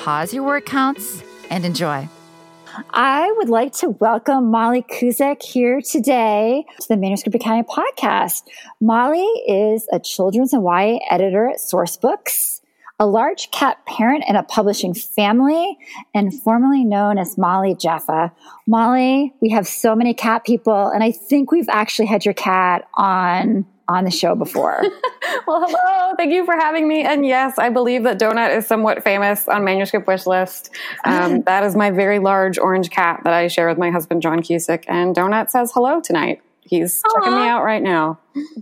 pause your word counts, and enjoy. I would like to welcome Molly Cusick here today to the Manuscript Academy podcast. Molly is a children's and YA editor at Sourcebooks, a large cat parent in a publishing family, and formerly known as Molly Jaffa. Molly, we have so many cat people, and I think we've actually had your cat on on the show before. well, hello. Thank you for having me. And yes, I believe that Donut is somewhat famous on Manuscript Wishlist. Um, that is my very large orange cat that I share with my husband, John Cusick. And Donut says hello tonight. He's Aww. checking me out right now.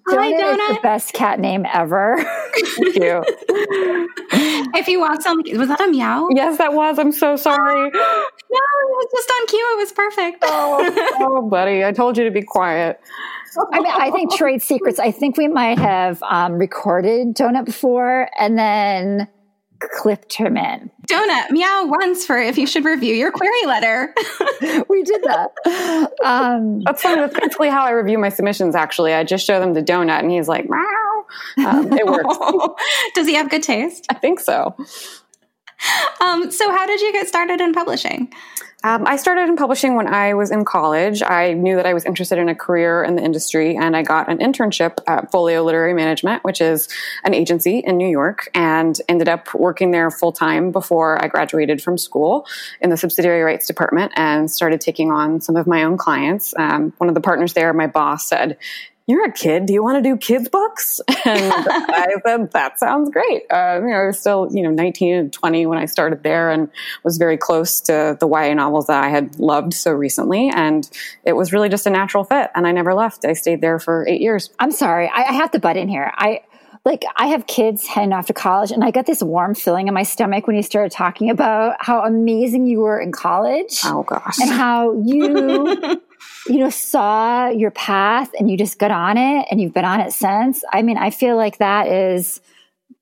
Hi, Donut, Donut. is the best cat name ever. Thank you. if you walk on, was that a meow? Yes, that was. I'm so sorry. no, it was just on cue. It was perfect. oh, oh, buddy, I told you to be quiet. I mean, I think trade secrets. I think we might have um, recorded Donut before and then clipped him in. Donut, meow once for if you should review your query letter. we did that. Um, That's funny. That's basically how I review my submissions. Actually, I just show them the donut, and he's like, "Meow." Um, it works. Does he have good taste? I think so. Um, so, how did you get started in publishing? Um, I started in publishing when I was in college. I knew that I was interested in a career in the industry, and I got an internship at Folio Literary Management, which is an agency in New York, and ended up working there full time before I graduated from school in the subsidiary rights department and started taking on some of my own clients. Um, one of the partners there, my boss, said, you're a kid. Do you want to do kids books? And I said, that sounds great. Uh, you know, I was still, you know, 19 and 20 when I started there and was very close to the YA novels that I had loved so recently. And it was really just a natural fit. And I never left. I stayed there for eight years. I'm sorry. I, I have to butt in here. I, like I have kids heading off to college and I got this warm feeling in my stomach when you started talking about how amazing you were in college. Oh gosh. And how you you know, saw your path and you just got on it and you've been on it since. I mean, I feel like that is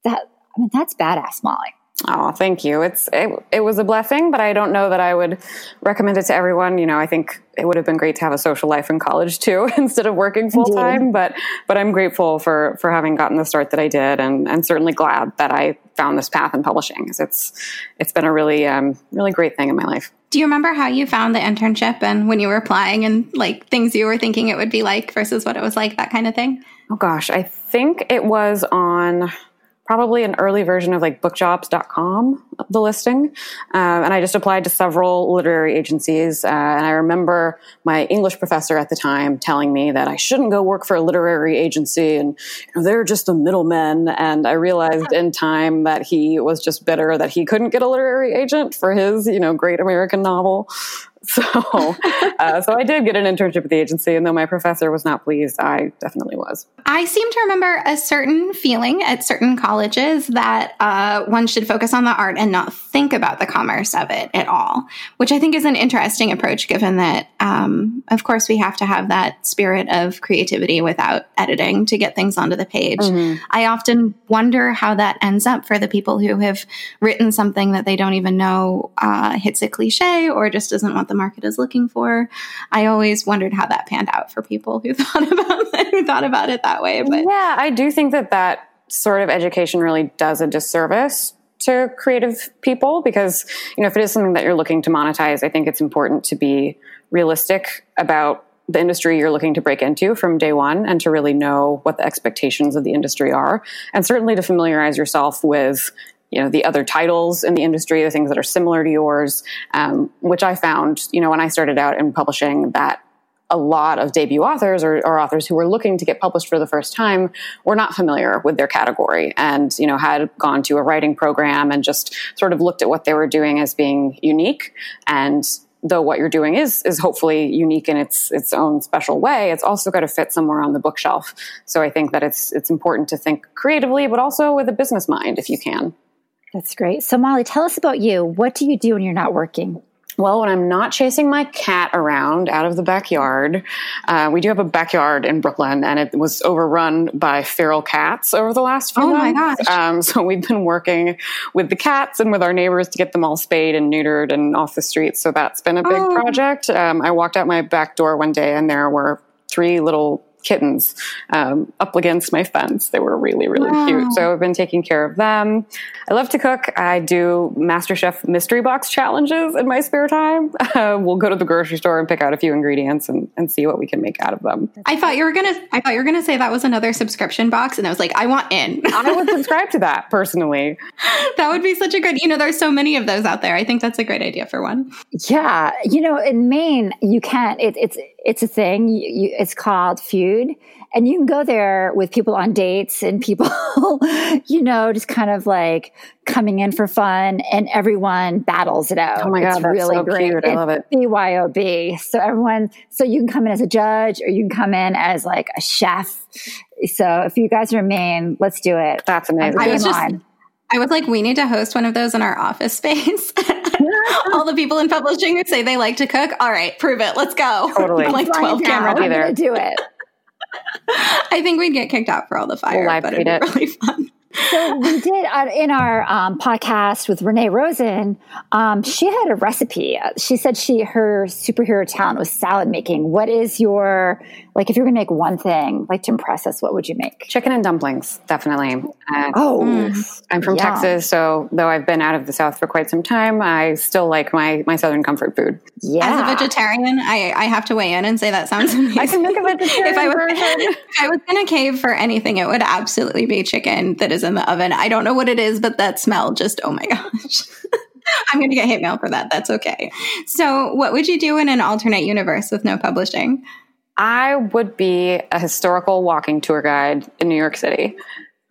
that, I mean, that's badass, Molly. Oh, thank you. It's it, it was a blessing, but I don't know that I would recommend it to everyone. You know, I think it would have been great to have a social life in college too, instead of working full time. But but I'm grateful for for having gotten the start that I did, and and certainly glad that I found this path in publishing because it's it's been a really um, really great thing in my life. Do you remember how you found the internship and when you were applying and like things you were thinking it would be like versus what it was like, that kind of thing? Oh gosh, I think it was on probably an early version of like bookjobs.com, the listing. Um, and I just applied to several literary agencies. Uh, and I remember my English professor at the time telling me that I shouldn't go work for a literary agency and you know, they're just the middlemen. And I realized in time that he was just bitter that he couldn't get a literary agent for his, you know, great American novel. So, uh, so I did get an internship at the agency, and though my professor was not pleased, I definitely was. I seem to remember a certain feeling at certain colleges that uh, one should focus on the art and not think about the commerce of it at all, which I think is an interesting approach, given that, um, of course, we have to have that spirit of creativity without editing to get things onto the page. Mm-hmm. I often wonder how that ends up for the people who have written something that they don't even know uh, hits a cliche or just doesn't want the market is looking for. I always wondered how that panned out for people who thought about who thought about it that way. But yeah, I do think that that sort of education really does a disservice to creative people because you know if it is something that you're looking to monetize, I think it's important to be realistic about the industry you're looking to break into from day one and to really know what the expectations of the industry are and certainly to familiarize yourself with you know the other titles in the industry, the things that are similar to yours, um, which I found, you know, when I started out in publishing, that a lot of debut authors or, or, authors who were looking to get published for the first time were not familiar with their category and you know had gone to a writing program and just sort of looked at what they were doing as being unique. And though what you're doing is is hopefully unique in its its own special way it's also got to fit somewhere on the bookshelf. So i think that it's it's important to think creatively but also with a business mind if you can That's great. So, Molly, tell us about you. What do you do when you're not working? Well, when I'm not chasing my cat around out of the backyard, uh, we do have a backyard in Brooklyn, and it was overrun by feral cats over the last few Oh months. my gosh. Um, so we've been working with the cats and with our neighbors to get them all spayed and neutered and off the streets. So that's been a big Oh. project. Um, I walked out my back door one day, and there were three little kittens um, up against my fence. They were really, really Wow. cute. So I've been taking care of them. I love to cook. I do MasterChef mystery box challenges in my spare time. Uh, we'll go to the grocery store and pick out a few ingredients and, and see what we can make out of them. I thought you were gonna. I thought you were gonna say that was another subscription box, and I was like, I want in. I would subscribe to that personally. that would be such a good. You know, there's so many of those out there. I think that's a great idea for one. Yeah, you know, in Maine, you can't. It, it's it's a thing. You, you, it's called Feud, and you can go there with people on dates and people, you know, just kind of like coming in for fun, and everyone battles it out. Oh my God, it's that's really so great. cute. I love it. BYOB. So everyone, so you can come in as a judge, or you can come in as like a chef. So if you guys are in Maine, let's do it. That's amazing. I was just- on. I was like, we need to host one of those in our office space. All the people in publishing who say they like to cook. All right, prove it. Let's go. Totally. like Fly twelve down. cameras. I'm gonna do it. I think we'd get kicked out for all the fire, We'll but it'd tweet be it. really fun. so we did uh, in our um, podcast with Renee Rosen. Um, she had a recipe. Uh, She said she her superhero talent was salad making. What is your like? If you're going to make one thing, like to impress us, what would you make? Chicken and dumplings, definitely. Uh, Oh, I'm from Yum. Texas, so though I've been out of the South for quite some time, I still like my, my Southern comfort food. yeah. As a vegetarian, I, I have to weigh in and say that sounds amazing. I can make a vegetarian if I was, version. if I was in a cave for anything, it would absolutely be chicken that is in the oven. I don't know what it is, but that smell just, oh my gosh. I'm going to get hate mail for that. That's okay. So, what would you do in an alternate universe with no publishing? I would be a historical walking tour guide in New York City.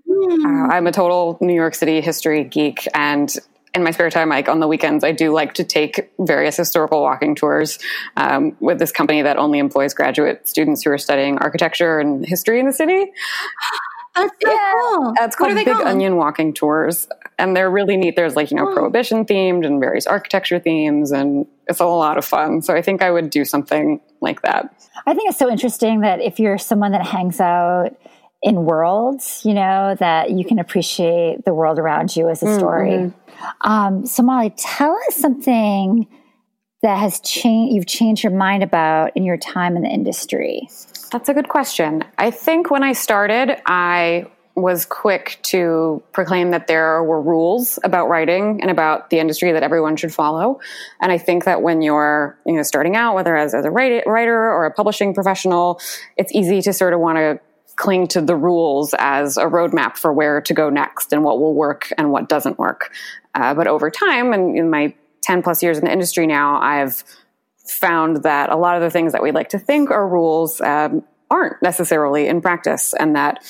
Uh, I'm a total New York City history geek, and in my spare time, like on the weekends, I do like to take various historical walking tours um, with this company that only employs graduate students who are studying architecture and history in the city. That's so cool. Uh, It's What called Big called? Onion Walking Tours, and they're really neat. There's like you know Oh. prohibition themed and various architecture themes, and it's a lot of fun. So I think I would do something like that. I think it's so interesting that if you're someone that hangs out in worlds, you know, that you can appreciate the world around you as a story. Um, so, Molly, tell us something that has changed, you've changed your mind about in your time in the industry. That's a good question. I think when I started, I was quick to proclaim that there were rules about writing and about the industry that everyone should follow. And I think that when you're, you know, starting out, whether as, as a writer or a publishing professional, it's easy to sort of want to cling to the rules as a roadmap for where to go next and what will work and what doesn't work. Uh, but over time, and in my 10 plus years in the industry now, I've found that a lot of the things that we like to think are rules um, aren't necessarily in practice, and that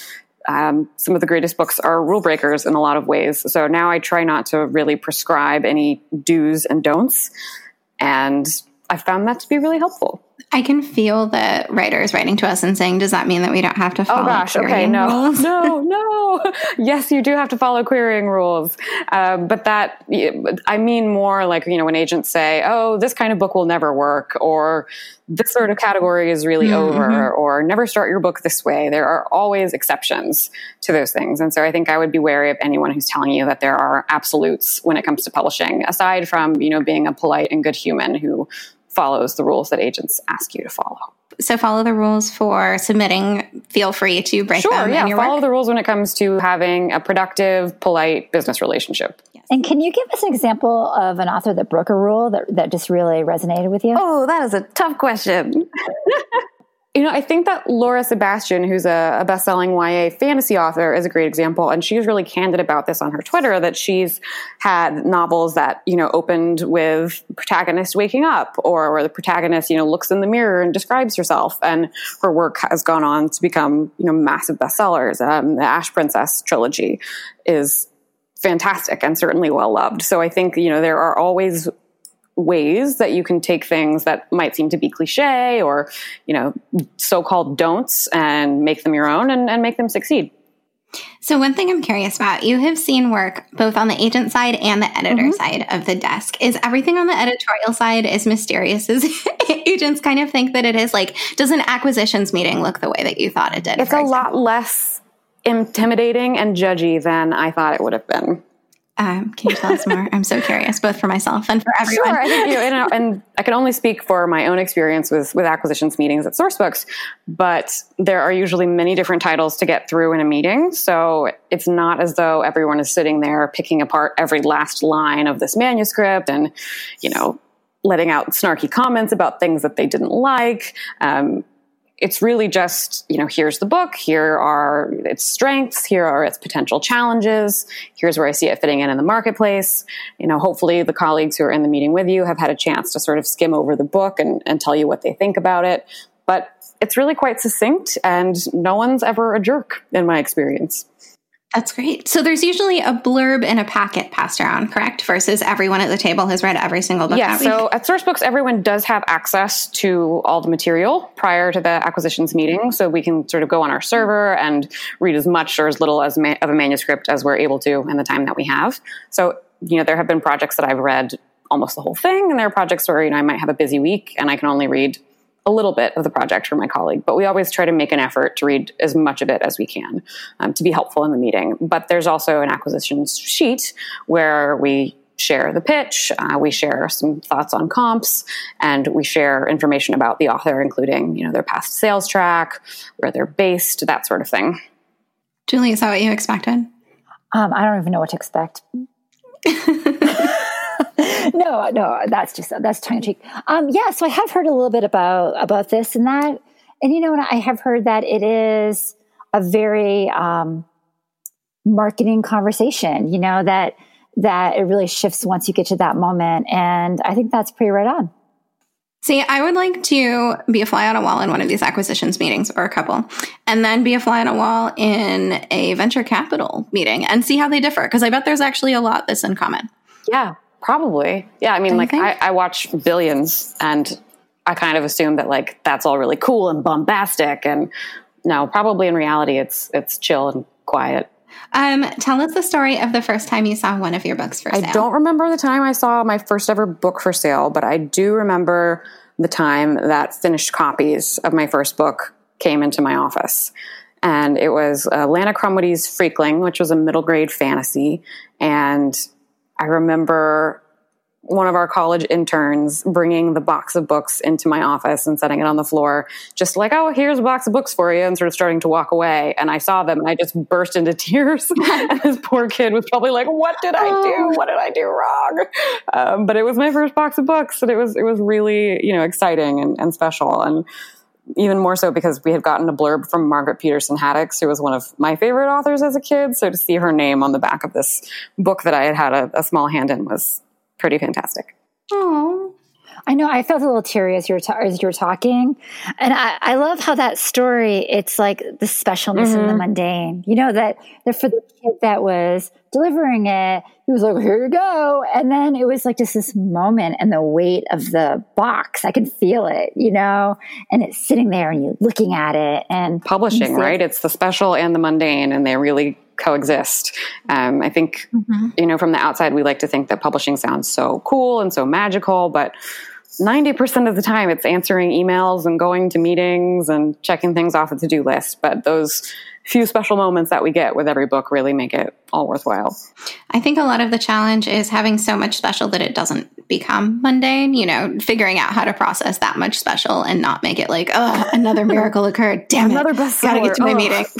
um, some of the greatest books are rule breakers in a lot of ways. So now I try not to really prescribe any do's and don'ts, and I found that to be really helpful. I can feel the writers writing to us and saying, "Does that mean that we don't have to follow?" Oh gosh, okay, no, rules?" no, no. Yes, you do have to follow querying rules, um, but that I mean more like you know when agents say, "Oh, this kind of book will never work," or "This sort of category is really Mm-hmm. over," or "Never start your book this way." There are always exceptions to those things, and so I think I would be wary of anyone who's telling you that there are absolutes when it comes to publishing. Aside from you know being a polite and good human who follows the rules that agents ask you to follow. So follow the rules for submitting. Feel free to break Sure, them. yeah. your Follow work. the rules when it comes to having a productive, polite business relationship. And can you give us an example of an author that broke a rule that, that just really resonated with you? Oh, that is a tough question. you know, I think that Laura Sebastian, who's a, a best-selling YA fantasy author, is a great example, and she's really candid about this on her Twitter. That she's had novels that you know opened with protagonist waking up, or where the protagonist you know looks in the mirror and describes herself, and her work has gone on to become you know massive bestsellers. Um, the Ash Princess trilogy is fantastic and certainly well loved. So I think you know there are always ways that you can take things that might seem to be cliche or you know so-called don'ts and make them your own and, and make them succeed So, one thing I'm curious about you have seen work both on the agent side and the editor mm-hmm. side of the desk. Is everything on the editorial side as mysterious as agents kind of think that it is? Like, does an acquisitions meeting look the way that you thought it did? It's a example? lot less intimidating and judgy than I thought it would have been. Um, can you tell us more? I'm so curious, both for myself and for everyone. Sure, I think you know, and, and, I can only speak for my own experience with with acquisitions meetings at Sourcebooks, but there are usually many different titles to get through in a meeting, so it's not as though everyone is sitting there picking apart every last line of this manuscript and you know letting out snarky comments about things that they didn't like. Um, it's really just, you know, here's the book, here are its strengths, here are its potential challenges, here's where I see it fitting in in the marketplace. You know, hopefully the colleagues who are in the meeting with you have had a chance to sort of skim over the book and, and tell you what they think about it. But it's really quite succinct and no one's ever a jerk in my experience. That's great. So there's usually a blurb in a packet passed around, correct? Versus everyone at the table has read every single book. Yeah. So at Sourcebooks, everyone does have access to all the material prior to the acquisitions meeting. So we can sort of go on our server and read as much or as little as ma- of a manuscript as we're able to in the time that we have. So, you know, there have been projects that I've read almost the whole thing, and there are projects where, you know, I might have a busy week and I can only read a little bit of the project for my colleague, but we always try to make an effort to read as much of it as we can um, to be helpful in the meeting. But there's also an acquisitions sheet where we share the pitch, uh, we share some thoughts on comps, and we share information about the author, including you know their past sales track, where they're based, that sort of thing. Julie, is that what you expected? Um, I don't even know what to expect. no, no, that's just that's tongue in cheek. Um, yeah, so I have heard a little bit about about this and that, and you know, I have heard that it is a very um, marketing conversation. You know that that it really shifts once you get to that moment, and I think that's pretty right on. See, I would like to be a fly on a wall in one of these acquisitions meetings or a couple, and then be a fly on a wall in a venture capital meeting and see how they differ. Because I bet there's actually a lot that's in common. Yeah, Probably. Yeah. I mean, like I, I watch billions and I kind of assume that like that's all really cool and bombastic and no, probably in reality it's it's chill and quiet. Um, tell us the story of the first time you saw one of your books for sale. I don't remember the time I saw my first ever book for sale, but I do remember the time that finished copies of my first book came into my office. And it was uh, Lana Krumwiede's Freakling, which was a middle grade fantasy. And I remember one of our college interns bringing the box of books into my office and setting it on the floor, just like, oh, here's a box of books for you, and sort of starting to walk away. And I saw them and I just burst into tears. and this poor kid was probably like, what did I do? Oh. What did I do wrong? Um, but it was my first box of books, and it was, it was really, you know, exciting and, and special. And even more so because we had gotten a blurb from Margaret Peterson Haddix, who was one of my favorite authors as a kid. So to see her name on the back of this book that I had had a, a small hand in was pretty fantastic. Oh, I know. I felt a little teary as you were, ta- as you were talking, and I, I, love how that story. It's like the specialness mm-hmm. and the mundane. You know that that for the kid that was delivering it, he was like, "Here you go," and then it was like just this moment and the weight of the box. I could feel it, you know, and it's sitting there and you're looking at it and publishing, right? It's the special and the mundane, and they really coexist. Um, I think, mm-hmm. you know, from the outside, we like to think that publishing sounds so cool and so magical, but 90% of the time it's answering emails and going to meetings and checking things off a to do list. But those few special moments that we get with every book really make it all worthwhile. I think a lot of the challenge is having so much special that it doesn't become mundane, you know, figuring out how to process that much special and not make it like, oh, another miracle occurred. Damn another it. Bestseller. Gotta get to my oh. meeting.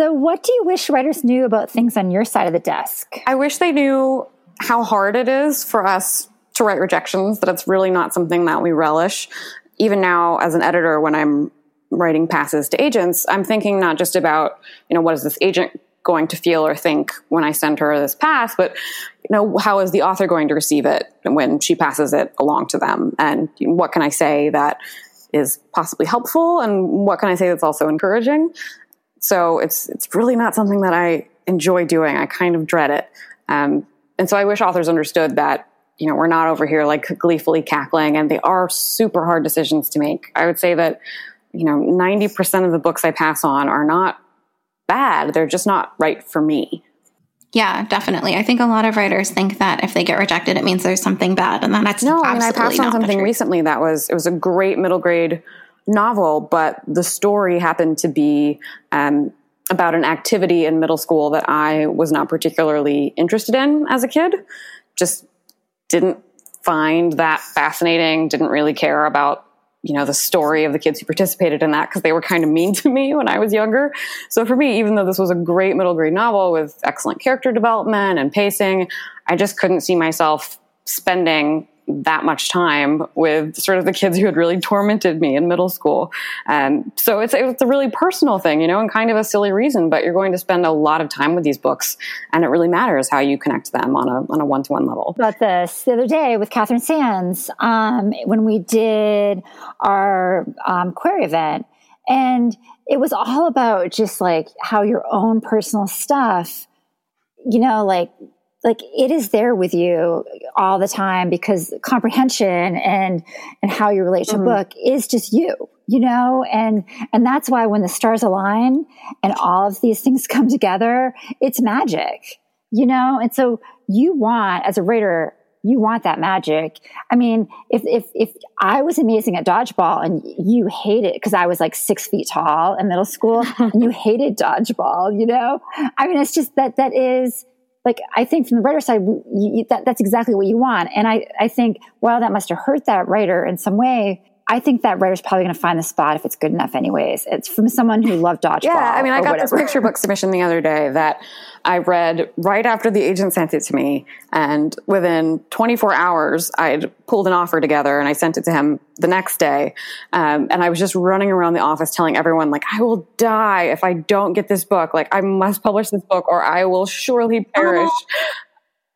So, what do you wish writers knew about things on your side of the desk? I wish they knew how hard it is for us to write rejections, that it's really not something that we relish. Even now, as an editor, when I'm writing passes to agents, I'm thinking not just about, you know, what is this agent going to feel or think when I send her this pass, but you know, how is the author going to receive it when she passes it along to them? And what can I say that is possibly helpful and what can I say that's also encouraging? So it's it's really not something that I enjoy doing. I kind of dread it. Um, and so I wish authors understood that you know we're not over here like gleefully cackling, and they are super hard decisions to make. I would say that you know ninety percent of the books I pass on are not bad. They're just not right for me. Yeah, definitely. I think a lot of writers think that if they get rejected, it means there's something bad, and that's no. I mean, I passed on something recently that was it was a great middle grade novel, but the story happened to be um, about an activity in middle school that I was not particularly interested in as a kid. Just didn't find that fascinating. Didn't really care about you know the story of the kids who participated in that because they were kind of mean to me when I was younger. So for me, even though this was a great middle grade novel with excellent character development and pacing, I just couldn't see myself spending that much time with sort of the kids who had really tormented me in middle school. And so it's, it's a really personal thing, you know, and kind of a silly reason, but you're going to spend a lot of time with these books and it really matters how you connect them on a, on a one-to-one level. About this the other day with Catherine Sands, um, when we did our um, query event and it was all about just like how your own personal stuff, you know, like like it is there with you all the time because comprehension and and how you relate to mm-hmm. a book is just you you know and and that's why when the stars align and all of these things come together it's magic you know and so you want as a writer you want that magic. I mean, if if if I was amazing at dodgeball and you hated because I was like six feet tall in middle school and you hated dodgeball, you know, I mean, it's just that that is like I think from the writer side, you, you, that, that's exactly what you want. And I, I think while that must have hurt that writer in some way, I think that writer's probably going to find the spot if it's good enough, anyways. It's from someone who loved dodgeball. Yeah, I mean, I got whatever. this picture book submission the other day that I read right after the agent sent it to me, and within 24 hours, I'd pulled an offer together and I sent it to him the next day. Um, and I was just running around the office telling everyone, like, I will die if I don't get this book. Like, I must publish this book, or I will surely perish. Oh.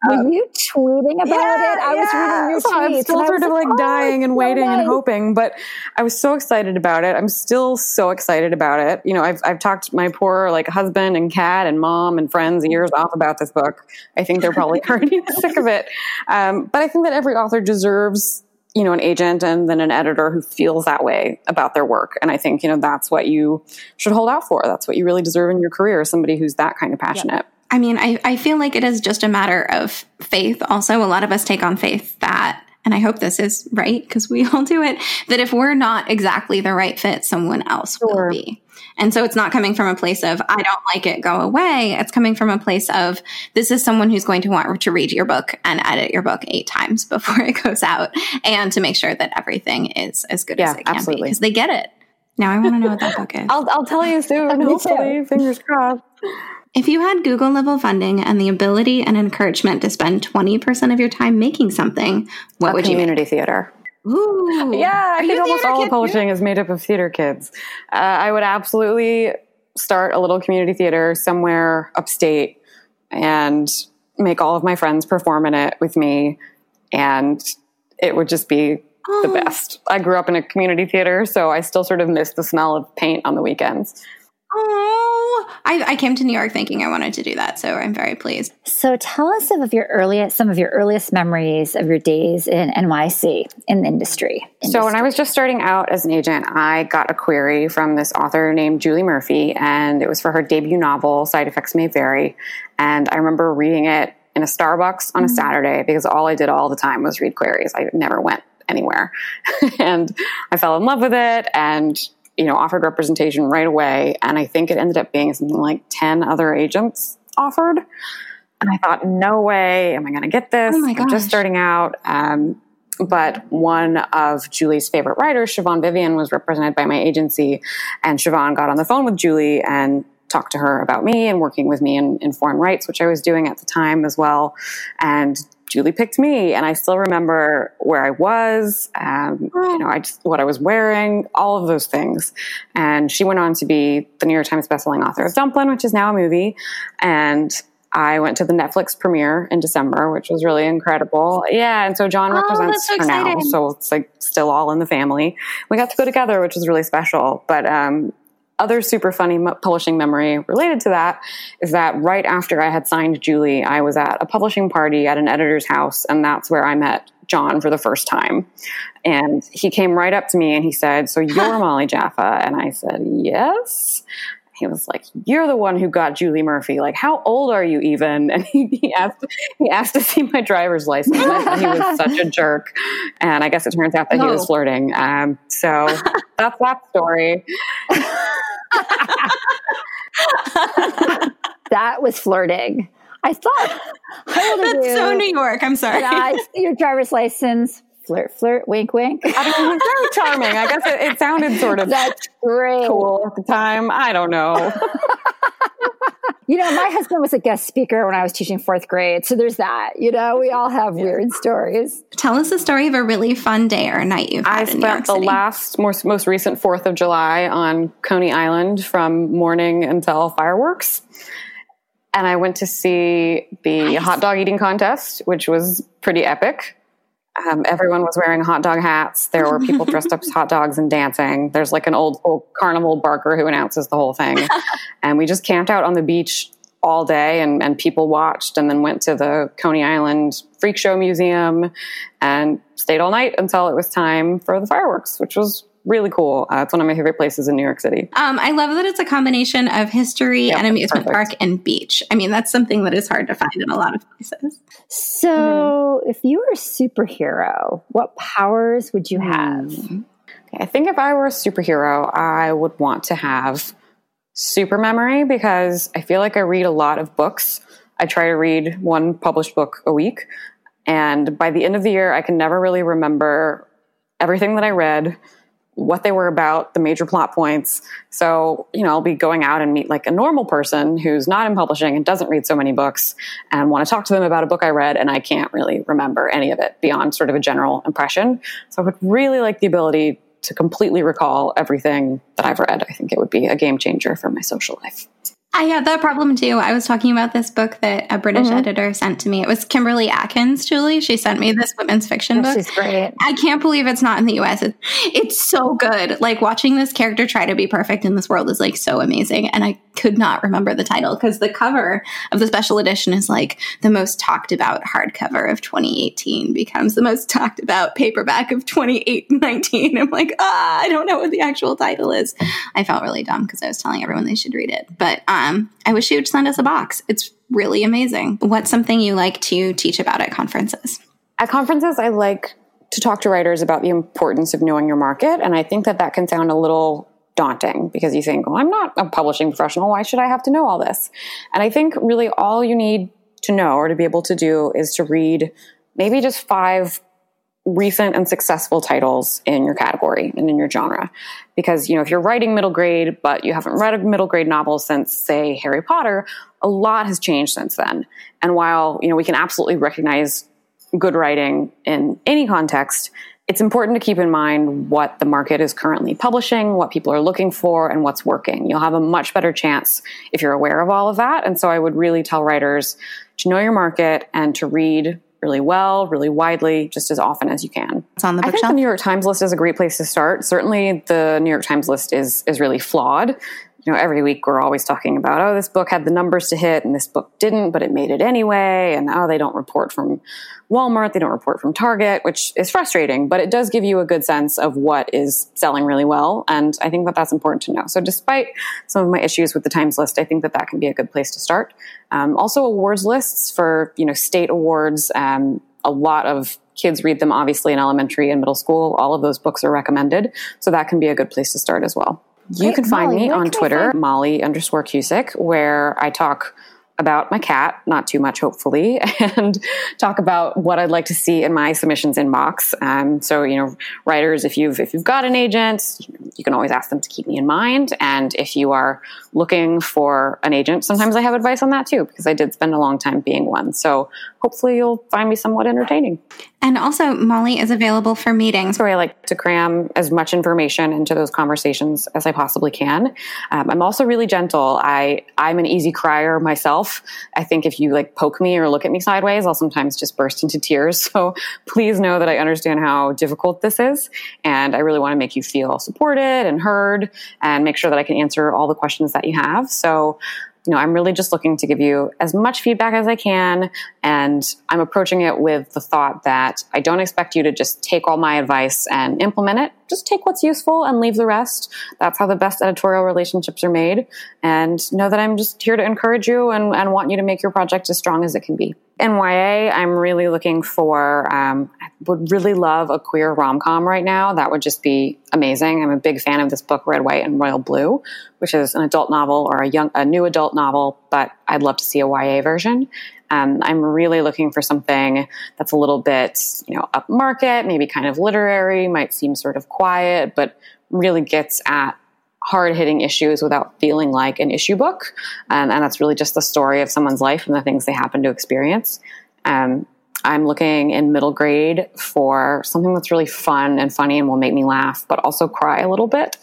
Were you tweeting about yeah, it? I yeah. was reading your so tweets. I'm still sort of like, like oh, dying and waiting and hoping, but I was so excited about it. I'm still so excited about it. You know, I've I've talked my poor like husband and cat and mom and friends years off about this book. I think they're probably already sick of it. Um, but I think that every author deserves you know, an agent and then an editor who feels that way about their work. And I think, you know, that's what you should hold out for. That's what you really deserve in your career, somebody who's that kind of passionate. Yep. I mean, I, I feel like it is just a matter of faith. Also, a lot of us take on faith that, and I hope this is right because we all do it, that if we're not exactly the right fit, someone else sure. will be. And so it's not coming from a place of, I don't like it, go away. It's coming from a place of, this is someone who's going to want to read your book and edit your book eight times before it goes out and to make sure that everything is as good yeah, as it can absolutely. be because they get it. Now I want to know what that book is. I'll, I'll tell you soon. Hopefully, fingers crossed. If you had Google level funding and the ability and encouragement to spend 20% of your time making something, what a would you community theater? Ooh. Yeah, I think almost all of publishing is made up of theater kids. Uh, I would absolutely start a little community theater somewhere upstate and make all of my friends perform in it with me. And it would just be oh. the best. I grew up in a community theater, so I still sort of miss the smell of paint on the weekends. Oh, I, I, came to New York thinking I wanted to do that, so I'm very pleased. So, tell us some of your earliest, some of your earliest memories of your days in NYC in the industry. industry. So, when I was just starting out as an agent, I got a query from this author named Julie Murphy, and it was for her debut novel, Side Effects May Vary. And I remember reading it in a Starbucks on a mm-hmm. Saturday because all I did all the time was read queries. I never went anywhere, and I fell in love with it and you know, offered representation right away. And I think it ended up being something like 10 other agents offered. And I thought, no way am I going to get this. Oh I'm just starting out. Um, but one of Julie's favorite writers, Siobhan Vivian, was represented by my agency. And Siobhan got on the phone with Julie and talked to her about me and working with me in, in foreign rights, which I was doing at the time as well. And Julie picked me, and I still remember where I was, um, you know, I just, what I was wearing, all of those things. And she went on to be the New York Times bestselling author of Dumplin', which is now a movie. And I went to the Netflix premiere in December, which was really incredible. Yeah, and so John oh, represents so her now, so it's like still all in the family. We got to go together, which was really special. But um, other super funny publishing memory related to that is that right after I had signed Julie, I was at a publishing party at an editor's house, and that's where I met John for the first time. And he came right up to me and he said, So you're Molly Jaffa? And I said, Yes. he was like, "You're the one who got Julie Murphy. Like, how old are you even?" And he, he asked he asked to see my driver's license. he was such a jerk, and I guess it turns out that no. he was flirting. Um, so that's that story. That was flirting. I thought. That's so New York. I'm sorry. I see your driver's license flirt, flirt, wink, wink. I mean, it was very charming. I guess it, it sounded sort of that's great cool at the time. I don't know. you know, my husband was a guest speaker when I was teaching fourth grade, so there's that. You know, we all have weird stories. Tell us the story of a really fun day or night you've had. I spent the last most most recent Fourth of July on Coney Island from morning until fireworks and I went to see the nice. hot dog eating contest, which was pretty epic. Um, everyone was wearing hot dog hats. There were people dressed up as hot dogs and dancing. There's like an old, old carnival barker who announces the whole thing. and we just camped out on the beach all day and, and people watched and then went to the Coney Island Freak Show Museum and stayed all night until it was time for the fireworks, which was really cool. Uh, it's one of my favorite places in New York City. Um, I love that it's a combination of history yep, and amusement perfect. park and beach. I mean, that's something that is hard to find in a lot of places. So, mm-hmm. if you were a superhero, what powers would you have? Mm-hmm. Okay, I think if I were a superhero, I would want to have super memory because I feel like I read a lot of books. I try to read one published book a week. And by the end of the year, I can never really remember everything that I read what they were about, the major plot points. So, you know, I'll be going out and meet like a normal person who's not in publishing and doesn't read so many books and want to talk to them about a book I read and I can't really remember any of it beyond sort of a general impression. So I would really like the ability to completely recall everything that I've read. I think it would be a game changer for my social life. I had that problem too. I was talking about this book that a British mm-hmm. editor sent to me. It was Kimberly Atkins, Julie. She sent me this women's fiction oh, book. She's great. I can't believe it's not in the US. It's, it's so good. Like watching this character try to be perfect in this world is like so amazing. And I could not remember the title because the cover of the special edition is like the most talked about hardcover of 2018 becomes the most talked about paperback of 2019. I'm like, ah, I don't know what the actual title is. I felt really dumb because I was telling everyone they should read it. But um, I wish you would send us a box. It's really amazing. What's something you like to teach about at conferences? At conferences, I like to talk to writers about the importance of knowing your market. And I think that that can sound a little daunting because you think, well, I'm not a publishing professional. Why should I have to know all this? And I think really all you need to know or to be able to do is to read maybe just five recent and successful titles in your category and in your genre. Because, you know, if you're writing middle grade, but you haven't read a middle grade novel since, say, Harry Potter, a lot has changed since then. And while, you know, we can absolutely recognize good writing in any context, it's important to keep in mind what the market is currently publishing, what people are looking for, and what's working. You'll have a much better chance if you're aware of all of that. And so I would really tell writers to know your market and to read really well, really widely, just as often as you can. It's on the bookshelf. I think the New York Times list is a great place to start. Certainly, the New York Times list is is really flawed you know, every week we're always talking about, oh, this book had the numbers to hit and this book didn't, but it made it anyway. And oh, they don't report from Walmart, they don't report from Target, which is frustrating, but it does give you a good sense of what is selling really well. And I think that that's important to know. So despite some of my issues with the Times list, I think that that can be a good place to start. Um, also awards lists for, you know, state awards. Um, a lot of kids read them obviously in elementary and middle school. All of those books are recommended. So that can be a good place to start as well. You can find Molly, me on Twitter, Molly underscore Cusick, where I talk about my cat, not too much, hopefully, and talk about what I'd like to see in my submissions inbox. Um, so, you know, writers, if you've if you've got an agent, you can always ask them to keep me in mind. And if you are looking for an agent, sometimes I have advice on that too, because I did spend a long time being one. So, hopefully, you'll find me somewhat entertaining. And also, Molly is available for meetings. Where I like to cram as much information into those conversations as I possibly can. Um, I'm also really gentle. I I'm an easy crier myself. I think if you like poke me or look at me sideways, I'll sometimes just burst into tears. So please know that I understand how difficult this is, and I really want to make you feel supported and heard, and make sure that I can answer all the questions that you have. So you know, I'm really just looking to give you as much feedback as I can. And I'm approaching it with the thought that I don't expect you to just take all my advice and implement it. Just take what's useful and leave the rest. That's how the best editorial relationships are made. And know that I'm just here to encourage you and, and want you to make your project as strong as it can be. In YA, I'm really looking for, um, I would really love a queer rom com right now. That would just be amazing. I'm a big fan of this book, Red, White, and Royal Blue, which is an adult novel or a young, a new adult novel, but I'd love to see a YA version. Um, I'm really looking for something that's a little bit, you know, upmarket, maybe kind of literary, might seem sort of quiet, but really gets at hard hitting issues without feeling like an issue book. Um, and that's really just the story of someone's life and the things they happen to experience. Um, I'm looking in middle grade for something that's really fun and funny and will make me laugh, but also cry a little bit.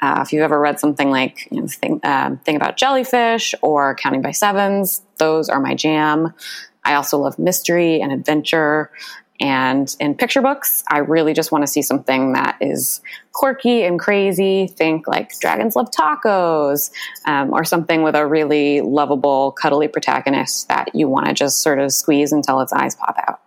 Uh, if you've ever read something like you know, thing, uh, thing about jellyfish or Counting by Sevens, those are my jam. I also love mystery and adventure. And in picture books, I really just want to see something that is quirky and crazy. Think like Dragons Love Tacos, um, or something with a really lovable, cuddly protagonist that you want to just sort of squeeze until its eyes pop out.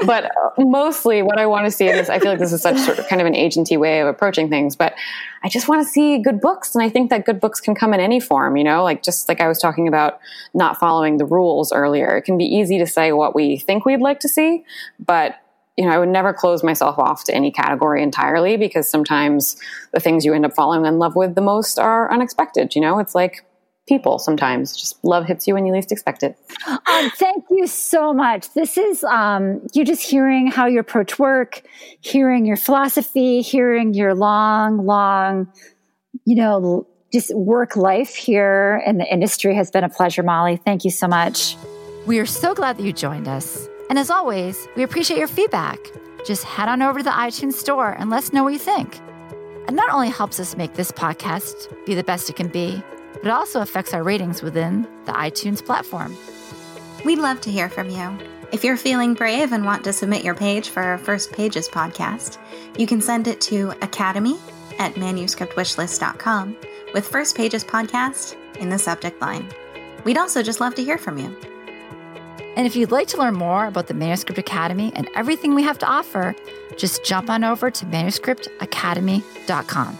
but mostly, what I want to see is I feel like this is such sort of kind of an agency way of approaching things, but I just want to see good books. And I think that good books can come in any form, you know, like just like I was talking about not following the rules earlier. It can be easy to say what we think we'd like to see, but you know, I would never close myself off to any category entirely because sometimes the things you end up falling in love with the most are unexpected. You know, it's like people sometimes just love hits you when you least expect it. Um, thank you so much. This is um, you just hearing how you approach work, hearing your philosophy, hearing your long, long, you know, just work life here in the industry has been a pleasure, Molly. Thank you so much. We are so glad that you joined us. And as always, we appreciate your feedback. Just head on over to the iTunes store and let us know what you think. It not only helps us make this podcast be the best it can be, but it also affects our ratings within the iTunes platform. We'd love to hear from you. If you're feeling brave and want to submit your page for our First Pages podcast, you can send it to academy at manuscriptwishlist.com with First Pages podcast in the subject line. We'd also just love to hear from you. And if you'd like to learn more about the Manuscript Academy and everything we have to offer, just jump on over to manuscriptacademy.com.